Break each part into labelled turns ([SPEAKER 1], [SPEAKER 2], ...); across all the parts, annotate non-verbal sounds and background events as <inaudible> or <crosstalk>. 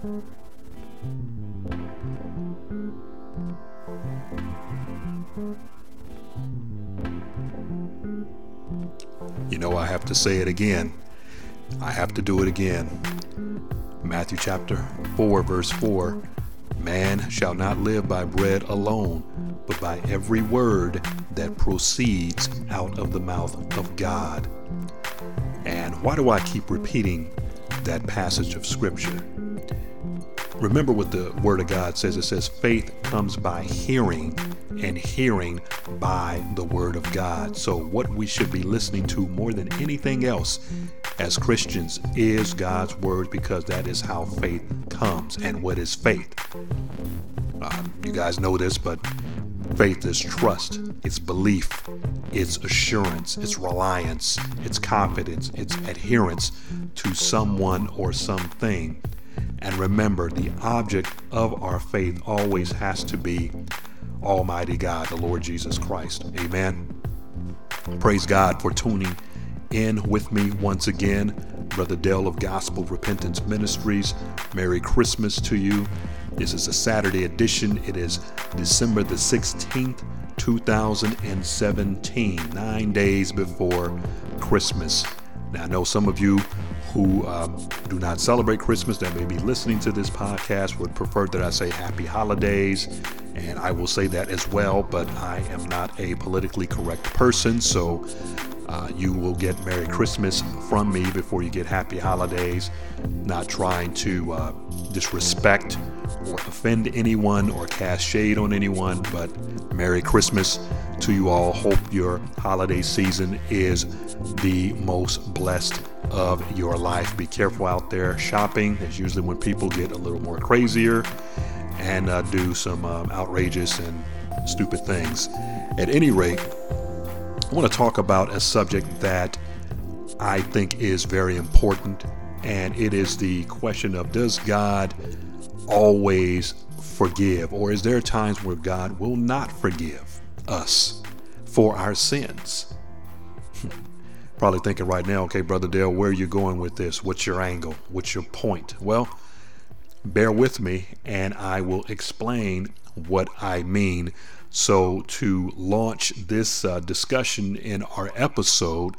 [SPEAKER 1] You know, I have to say it again. I have to do it again. Matthew chapter 4, verse 4 Man shall not live by bread alone, but by every word that proceeds out of the mouth of God. And why do I keep repeating that passage of Scripture? Remember what the Word of God says it says, faith comes by hearing, and hearing by the Word of God. So, what we should be listening to more than anything else as Christians is God's Word because that is how faith comes. And what is faith? Uh, you guys know this, but faith is trust, it's belief, it's assurance, it's reliance, it's confidence, it's adherence to someone or something and remember, the object of our faith always has to be Almighty God, the Lord Jesus Christ. Amen. Praise God for tuning in with me once again. Brother Dell of Gospel Repentance Ministries. Merry Christmas to you. This is a Saturday edition. It is December the 16th, 2017, nine days before Christmas. Now, I know some of you who um, do not celebrate Christmas that may be listening to this podcast would prefer that I say happy holidays, and I will say that as well, but I am not a politically correct person, so uh, you will get Merry Christmas from me before you get Happy Holidays. Not trying to uh, disrespect or offend anyone or cast shade on anyone, but Merry Christmas to you all. Hope your holiday season is the most blessed of your life. Be careful out there shopping. It's usually when people get a little more crazier and uh, do some um, outrageous and stupid things. At any rate, I want to talk about a subject that I think is very important, and it is the question of does God always forgive, or is there times where God will not forgive us for our sins? <laughs> Probably thinking right now, okay, Brother Dale, where are you going with this? What's your angle? What's your point? Well, bear with me and I will explain what I mean. So, to launch this uh, discussion in our episode,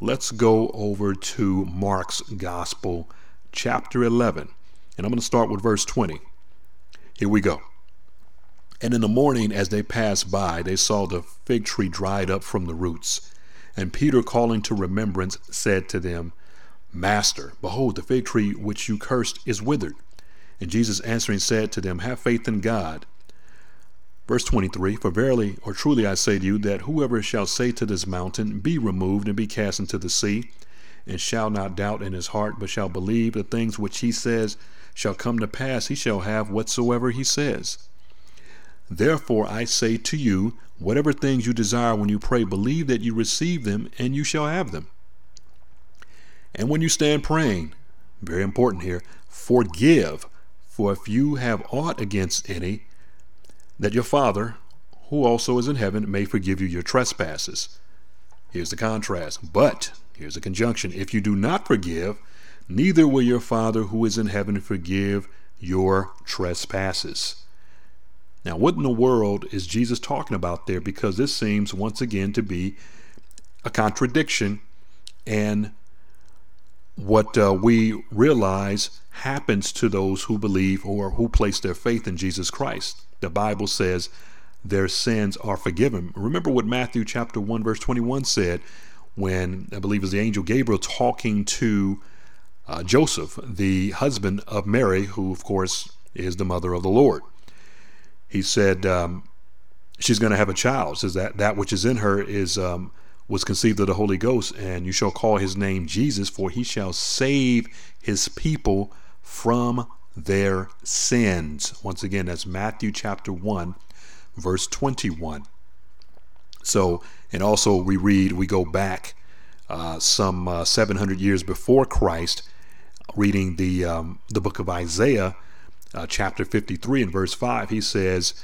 [SPEAKER 1] let's go over to Mark's Gospel, chapter 11. And I'm going to start with verse 20. Here we go. And in the morning, as they passed by, they saw the fig tree dried up from the roots. And Peter, calling to remembrance, said to them, Master, behold, the fig tree which you cursed is withered. And Jesus answering said to them, Have faith in God. Verse 23 For verily or truly I say to you, that whoever shall say to this mountain, Be removed and be cast into the sea, and shall not doubt in his heart, but shall believe the things which he says shall come to pass, he shall have whatsoever he says. Therefore I say to you, whatever things you desire when you pray, believe that you receive them, and you shall have them. And when you stand praying, very important here, forgive, for if you have aught against any, that your Father, who also is in heaven, may forgive you your trespasses. Here's the contrast. But, here's the conjunction if you do not forgive, neither will your Father who is in heaven forgive your trespasses. Now, what in the world is Jesus talking about there? Because this seems once again to be a contradiction and what uh, we realize happens to those who believe or who place their faith in Jesus Christ. The Bible says their sins are forgiven. Remember what Matthew chapter 1 verse 21 said when I believe it was the angel Gabriel talking to uh, Joseph, the husband of Mary, who of course is the mother of the Lord he said um, she's going to have a child. Says that that which is in her is um, was conceived of the Holy Ghost, and you shall call his name Jesus, for he shall save his people from their sins. Once again, that's Matthew chapter 1, verse 21. So, and also we read, we go back uh, some uh, 700 years before Christ, reading the um, the book of Isaiah, uh, chapter 53 and verse 5, he says,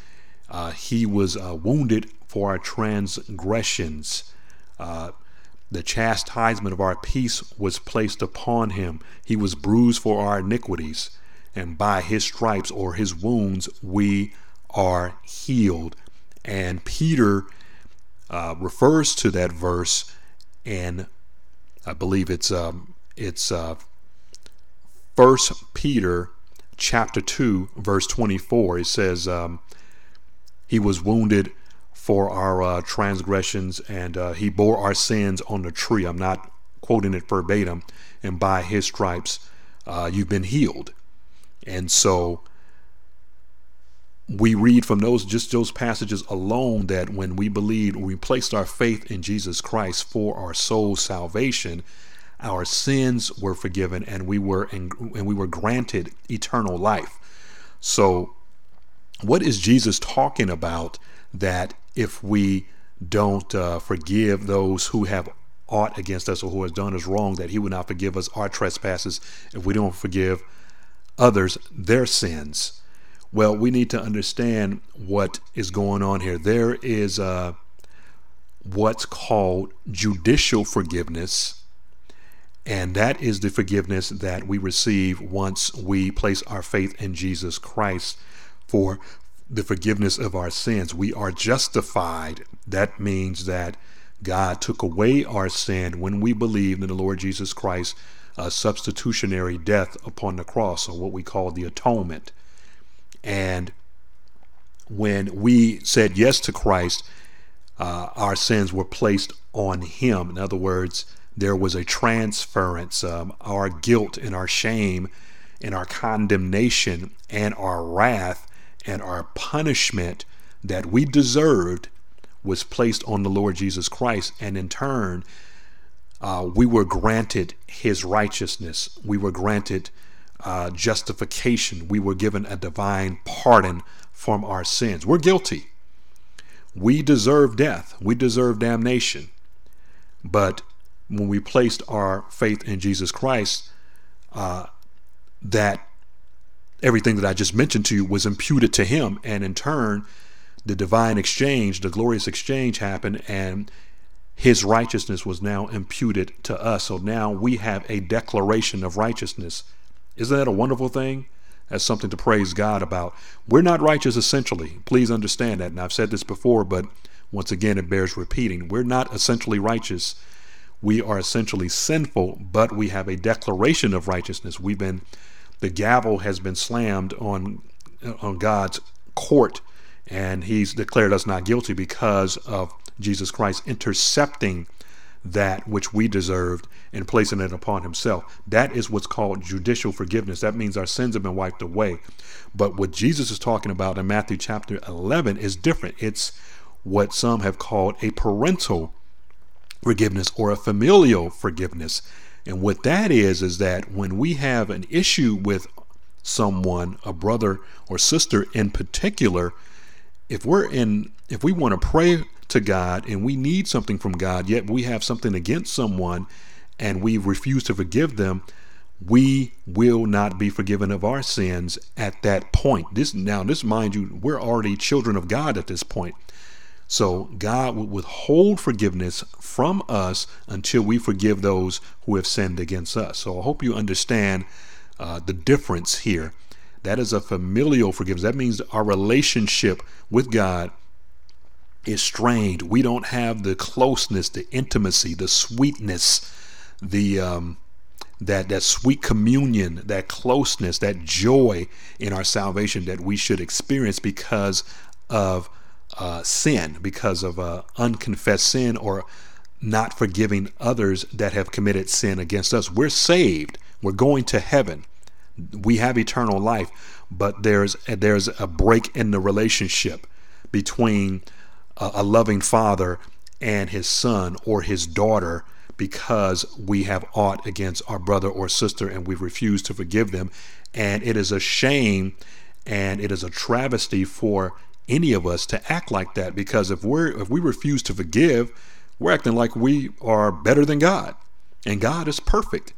[SPEAKER 1] uh, He was uh, wounded for our transgressions. Uh, the chastisement of our peace was placed upon him. He was bruised for our iniquities. and by his stripes or his wounds we are healed. And Peter uh, refers to that verse, and I believe it's um, it's uh, First Peter chapter two, verse twenty-four. It says, um, "He was wounded for our uh, transgressions, and uh, he bore our sins on the tree." I'm not quoting it verbatim. And by his stripes, uh, you've been healed. And so we read from those just those passages alone that when we believed, we placed our faith in Jesus Christ for our soul's salvation, our sins were forgiven and we were in, and we were granted eternal life. So what is Jesus talking about that if we don't uh, forgive those who have aught against us or who has done us wrong, that he would not forgive us our trespasses if we don't forgive others their sins. Well, we need to understand what is going on here. There is uh, what's called judicial forgiveness, and that is the forgiveness that we receive once we place our faith in Jesus Christ for the forgiveness of our sins. We are justified. That means that God took away our sin when we believed in the Lord Jesus Christ a substitutionary death upon the cross, or what we call the atonement. And when we said yes to Christ, uh, our sins were placed on Him. In other words, there was a transference. Um, our guilt and our shame and our condemnation and our wrath and our punishment that we deserved was placed on the Lord Jesus Christ. And in turn, uh, we were granted his righteousness. We were granted uh, justification. We were given a divine pardon from our sins. We're guilty. We deserve death. We deserve damnation. But when we placed our faith in Jesus Christ, uh, that everything that I just mentioned to you was imputed to him. And in turn, the divine exchange, the glorious exchange happened, and his righteousness was now imputed to us. So now we have a declaration of righteousness. Isn't that a wonderful thing? That's something to praise God about. We're not righteous essentially. Please understand that. And I've said this before, but once again, it bears repeating. We're not essentially righteous. We are essentially sinful, but we have a declaration of righteousness. We've been, the gavel has been slammed on, on God's court, and He's declared us not guilty because of Jesus Christ intercepting that which we deserved and placing it upon himself. That is what's called judicial forgiveness. That means our sins have been wiped away. But what Jesus is talking about in Matthew chapter 11 is different. It's what some have called a parental forgiveness or a familial forgiveness. And what that is, is that when we have an issue with someone, a brother or sister in particular, if we're in, if we want to pray to God and we need something from God, yet we have something against someone and we refuse to forgive them, we will not be forgiven of our sins at that point. This now, this mind you, we're already children of God at this point. So God will withhold forgiveness from us until we forgive those who have sinned against us. So I hope you understand uh, the difference here. That is a familial forgiveness. That means our relationship with God is strained. We don't have the closeness, the intimacy, the sweetness, the um, that that sweet communion, that closeness, that joy in our salvation that we should experience because of uh, sin, because of uh, unconfessed sin, or not forgiving others that have committed sin against us. We're saved. We're going to heaven. We have eternal life, but there's there's a break in the relationship between a loving father and his son or his daughter because we have aught against our brother or sister and we refuse to forgive them. And it is a shame and it is a travesty for any of us to act like that because if we're if we refuse to forgive, we're acting like we are better than God. And God is perfect.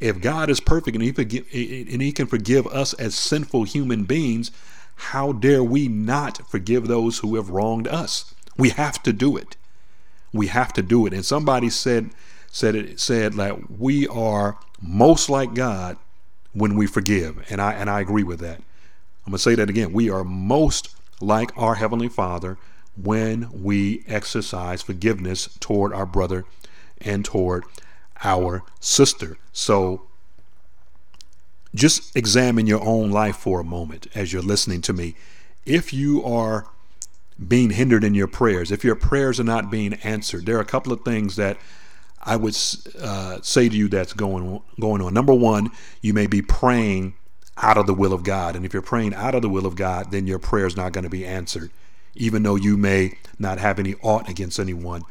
[SPEAKER 1] If God is perfect and he, forgive, and he can forgive us as sinful human beings, how dare we not forgive those who have wronged us? We have to do it. We have to do it. And somebody said said it said like we are most like God when we forgive. And I and I agree with that. I'm going to say that again. We are most like our heavenly Father when we exercise forgiveness toward our brother and toward our sister. So just examine your own life for a moment as you're listening to me. If you are being hindered in your prayers, if your prayers are not being answered, there are a couple of things that I would uh, say to you that's going going on. Number one, you may be praying out of the will of God, and if you're praying out of the will of God, then your prayer is not going to be answered, even though you may not have any ought against anyone.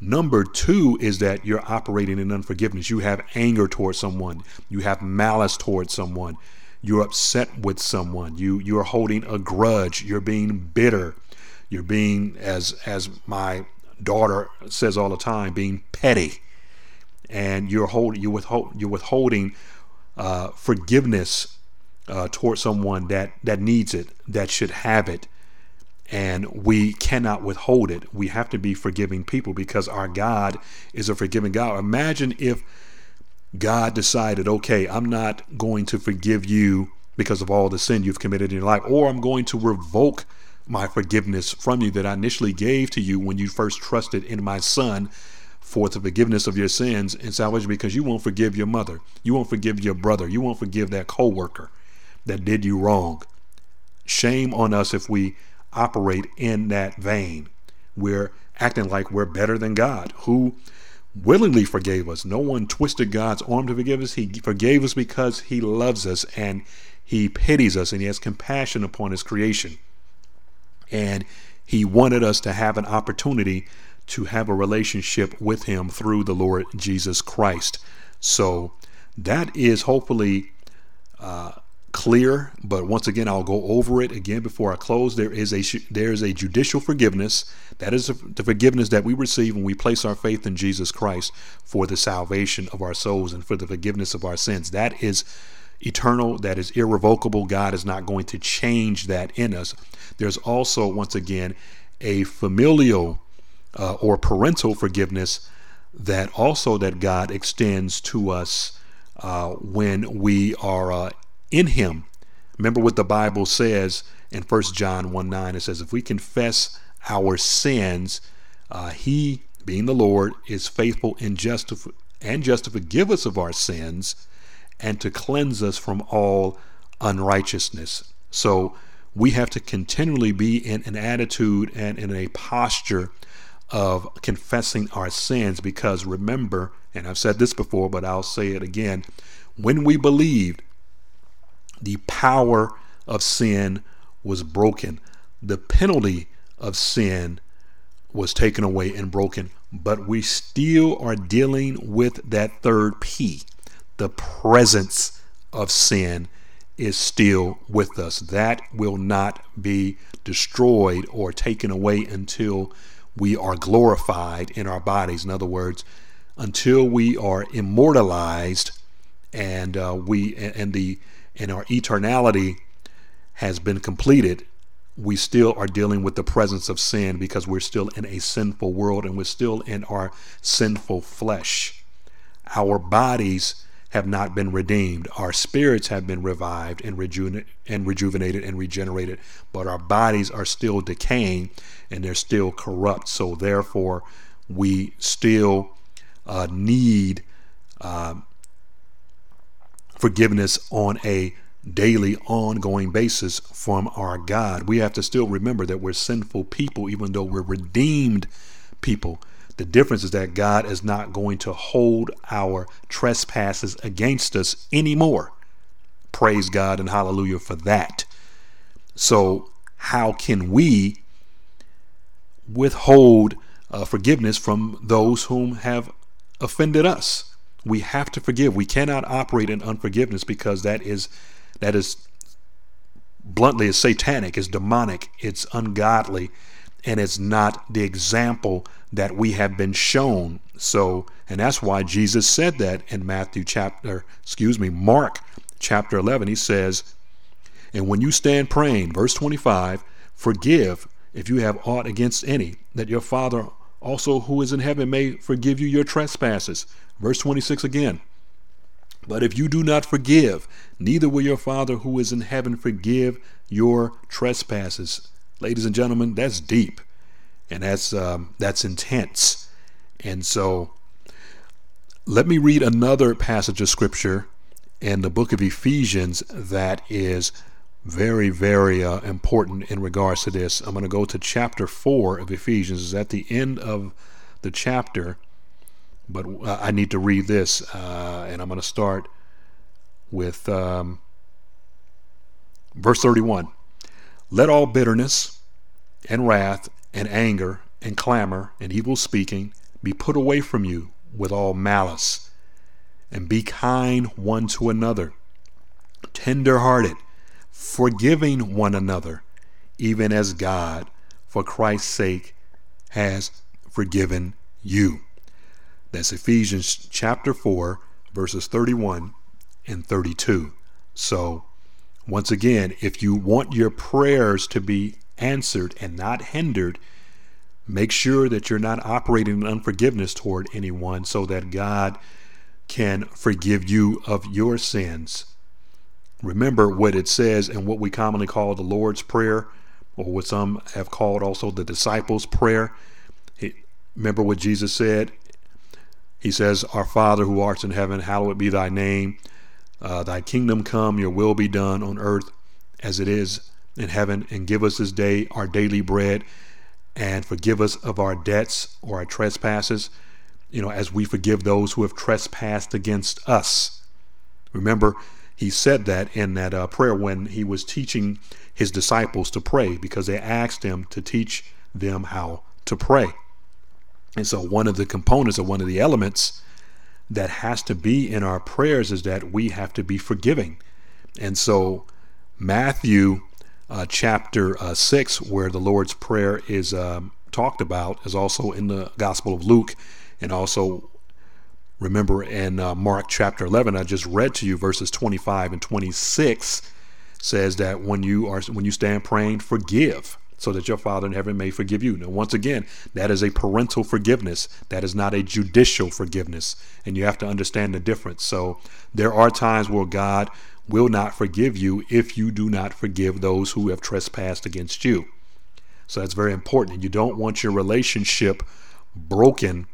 [SPEAKER 1] Number two is that you're operating in unforgiveness. You have anger towards someone. You have malice towards someone. You're upset with someone. You you're holding a grudge. You're being bitter. You're being as as my daughter says all the time, being petty. And you're holding you withhold you're withholding uh, forgiveness uh, towards someone that that needs it, that should have it and we cannot withhold it. We have to be forgiving people because our God is a forgiving God. Imagine if God decided, okay, I'm not going to forgive you because of all the sin you've committed in your life, or I'm going to revoke my forgiveness from you that I initially gave to you when you first trusted in my son for the forgiveness of your sins and salvation because you won't forgive your mother. You won't forgive your brother. You won't forgive that coworker that did you wrong. Shame on us if we operate in that vein. We're acting like we're better than God, who willingly forgave us. No one twisted God's arm to forgive us. He forgave us because He loves us and He pities us and He has compassion upon His creation. And He wanted us to have an opportunity to have a relationship with Him through the Lord Jesus Christ. So that is hopefully clear, but once again, I'll go over it again before I close. There is a there is a judicial forgiveness. That is the forgiveness that we receive when we place our faith in Jesus Christ for the salvation of our souls and for the forgiveness of our sins. That is eternal. That is irrevocable. God is not going to change that in us. There's also, once again, a familial uh, or parental forgiveness that also that God extends to us uh, when we are uh, in him. Remember what the Bible says in 1 John 1 9. It says, If we confess our sins, uh, he, being the Lord, is faithful and just, to, and just to forgive us of our sins and to cleanse us from all unrighteousness. So we have to continually be in an attitude and in a posture of confessing our sins because remember, and I've said this before, but I'll say it again when we believed, the power of sin was broken. The penalty of sin was taken away and broken, but we still are dealing with that third P. The presence of sin is still with us. That will not be destroyed or taken away until we are glorified in our bodies. In other words, until we are immortalized and uh, we and the and our eternality has been completed, we still are dealing with the presence of sin because we're still in a sinful world and we're still in our sinful flesh. Our bodies have not been redeemed. Our spirits have been revived and, reju- and rejuvenated and regenerated, but our bodies are still decaying and they're still corrupt. So, therefore, we still uh, need uh, forgiveness on a daily, ongoing basis from our God. We have to still remember that we're sinful people, even though we're redeemed people. The difference is that God is not going to hold our trespasses against us anymore. Praise God and hallelujah for that. So, how can we withhold uh, forgiveness from those whom have offended us? We have to forgive. We cannot operate in unforgiveness because that is that is bluntly is satanic, is demonic, it's ungodly, and it's not the example that we have been shown. So, and that's why Jesus said that in Matthew chapter, excuse me, Mark chapter 11. He says, And when you stand praying, verse 25, forgive if you have aught against any, that your Father also who is in heaven may forgive you your trespasses. Verse 26 again. But if you do not forgive, neither will your Father who is in heaven forgive your trespasses. Ladies and gentlemen, that's deep, and that's um, that's intense. And so, let me read another passage of scripture in the book of Ephesians that is very, very uh, important in regards to this. I'm going to go to chapter 4 of Ephesians. It's at the end of the chapter, but uh, I need to read this, uh, and I'm going to start with um, verse 31. Let all bitterness and wrath and anger and clamor and evil speaking be put away from you with all malice, and be kind one to another, tender hearted forgiving one another, even as God, for Christ's sake, has forgiven you. That's Ephesians chapter 4, verses 31 and 32. So, once again, if you want your prayers to be answered and not hindered, make sure that you're not operating in unforgiveness toward anyone so that God can forgive you of your sins remember what it says and what we commonly call the Lord's Prayer, or what some have called also the disciples' prayer. Remember what Jesus said? He says, Our Father who art in heaven, hallowed be thy name. Uh, thy kingdom come, your will be done on earth as it is in heaven. And give us this day our daily bread, and forgive us of our debts or our trespasses, you know, as we forgive those who have trespassed against us. Remember, he said that in that uh, prayer when he was teaching his disciples to pray because they asked him to teach them how to pray. And so, one of the components or one of the elements that has to be in our prayers is that we have to be forgiving. And so, Matthew uh, chapter uh, 6, where the Lord's Prayer is um, talked about, is also in the Gospel of Luke and also Remember in uh, Mark chapter 11, I just read to you verses 25 and 26 says that when you are when you stand praying, forgive so that your Father in heaven may forgive you. Now, once again, that is a parental forgiveness. That is not a judicial forgiveness. And you have to understand the difference. So there are times where God will not forgive you if you do not forgive those who have trespassed against you. So that's very important. You don't want your relationship broken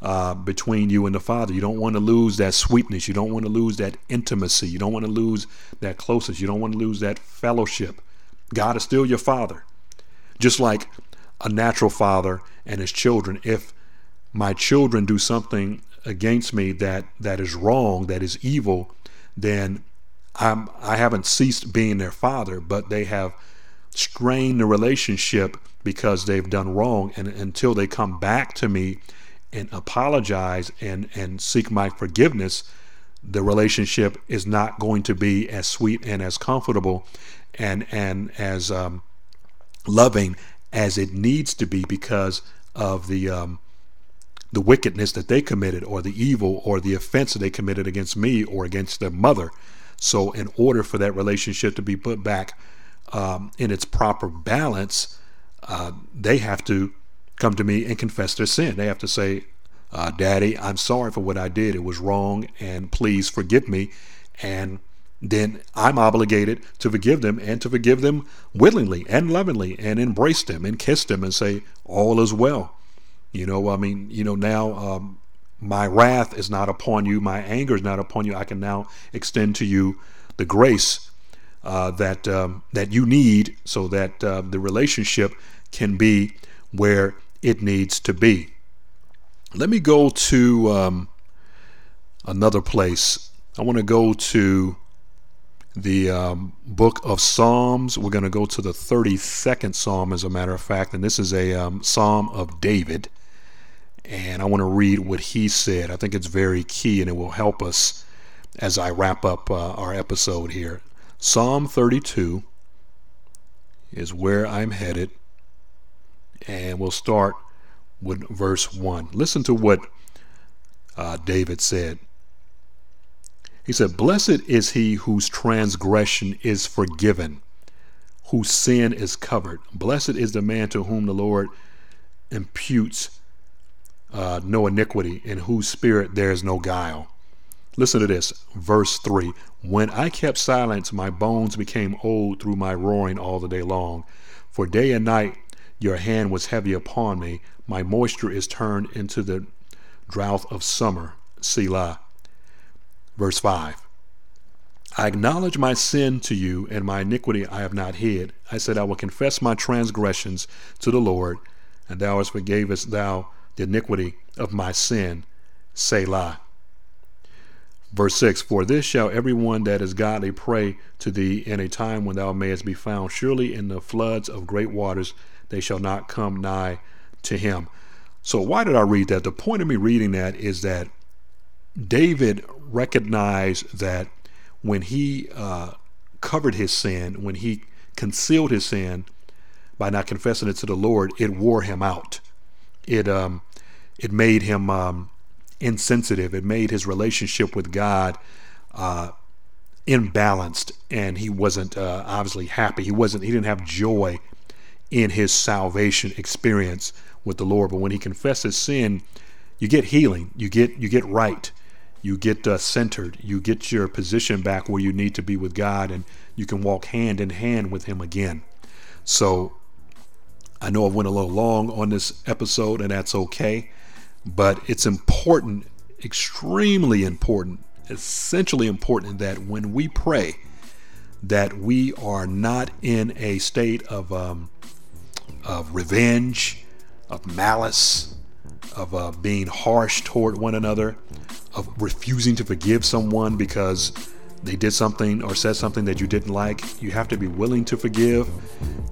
[SPEAKER 1] uh, between you and the Father. You don't want to lose that sweetness. You don't want to lose that intimacy. You don't want to lose that closeness. You don't want to lose that fellowship. God is still your Father. Just like a natural father and his children. If my children do something against me that, that is wrong, that is evil, then I'm, I haven't ceased being their father, but they have strained the relationship because they've done wrong. And until they come back to me and apologize and, and seek my forgiveness, the relationship is not going to be as sweet and as comfortable and and as um, loving as it needs to be because of the um, the wickedness that they committed or the evil or the offense that they committed against me or against their mother. So, in order for that relationship to be put back um, in its proper balance, uh, they have to come to me and confess their sin. They have to say, uh, Daddy, I'm sorry for what I did. It was wrong, and please forgive me. And then I'm obligated to forgive them and to forgive them willingly and lovingly and embrace them and kiss them and say, All is well. You know, I mean, you know, now um, my wrath is not upon you, my anger is not upon you. I can now extend to you the grace uh, that um, that you need so that uh, the relationship can be where it needs to be. Let me go to um, another place. I want to go to the um, book of Psalms. We're going to go to the 32nd Psalm, as a matter of fact, and this is a um, Psalm of David. And I want to read what he said. I think it's very key and it will help us as I wrap up uh, our episode here. Psalm 32 is where I'm headed and we'll start with verse 1. Listen to what uh, David said. He said, Blessed is he whose transgression is forgiven, whose sin is covered. Blessed is the man to whom the Lord imputes uh, no iniquity, in whose spirit there is no guile. Listen to this, verse 3. When I kept silence, my bones became old through my roaring all the day long. For day and night your hand was heavy upon me. My moisture is turned into the drought of summer. Selah. Verse 5. I acknowledge my sin to you, and my iniquity I have not hid. I said, I will confess my transgressions to the Lord, and thou hast forgavest thou the iniquity of my sin. Selah. Verse 6 For this shall every one that is godly pray to thee in a time when thou mayest be found. Surely in the floods of great waters they shall not come nigh to him. So, why did I read that? The point of me reading that is that David recognized that when he uh, covered his sin, when he concealed his sin by not confessing it to the Lord, it wore him out. It um, it made him um, insensitive. It made his relationship with God uh, imbalanced, and he wasn't uh, obviously happy. He wasn't. He didn't have joy in his salvation experience with the Lord. But when he confessed his sin, you get healing. You get you get right you get uh, centered, you get your position back where you need to be with God, and you can walk hand in hand with Him again. So I know I went a little long on this episode, and that's okay, but it's important, extremely important, essentially important that when we pray, that we are not in a state of um, of revenge, of malice, of uh, being harsh toward one another, of refusing to forgive someone because they did something or said something that you didn't like. You have to be willing to forgive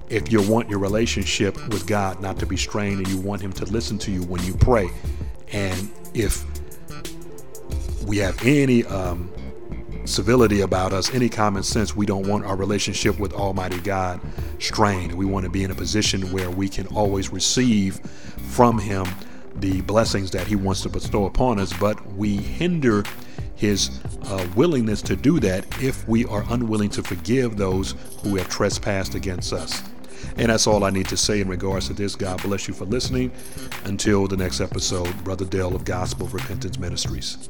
[SPEAKER 1] if you want your relationship with God not to be strained and you want Him to listen to you when you pray. And if we have any um, civility about us, any common sense, we don't want our relationship with Almighty God strained. We want to be in a position where we can always receive from Him the blessings that He wants to bestow upon us, but we hinder His uh, willingness to do that if we are unwilling to forgive those who have trespassed against us. And that's all I need to say in regards to this. God bless you for listening. Until the next episode, Brother Dale of Gospel of Repentance Ministries.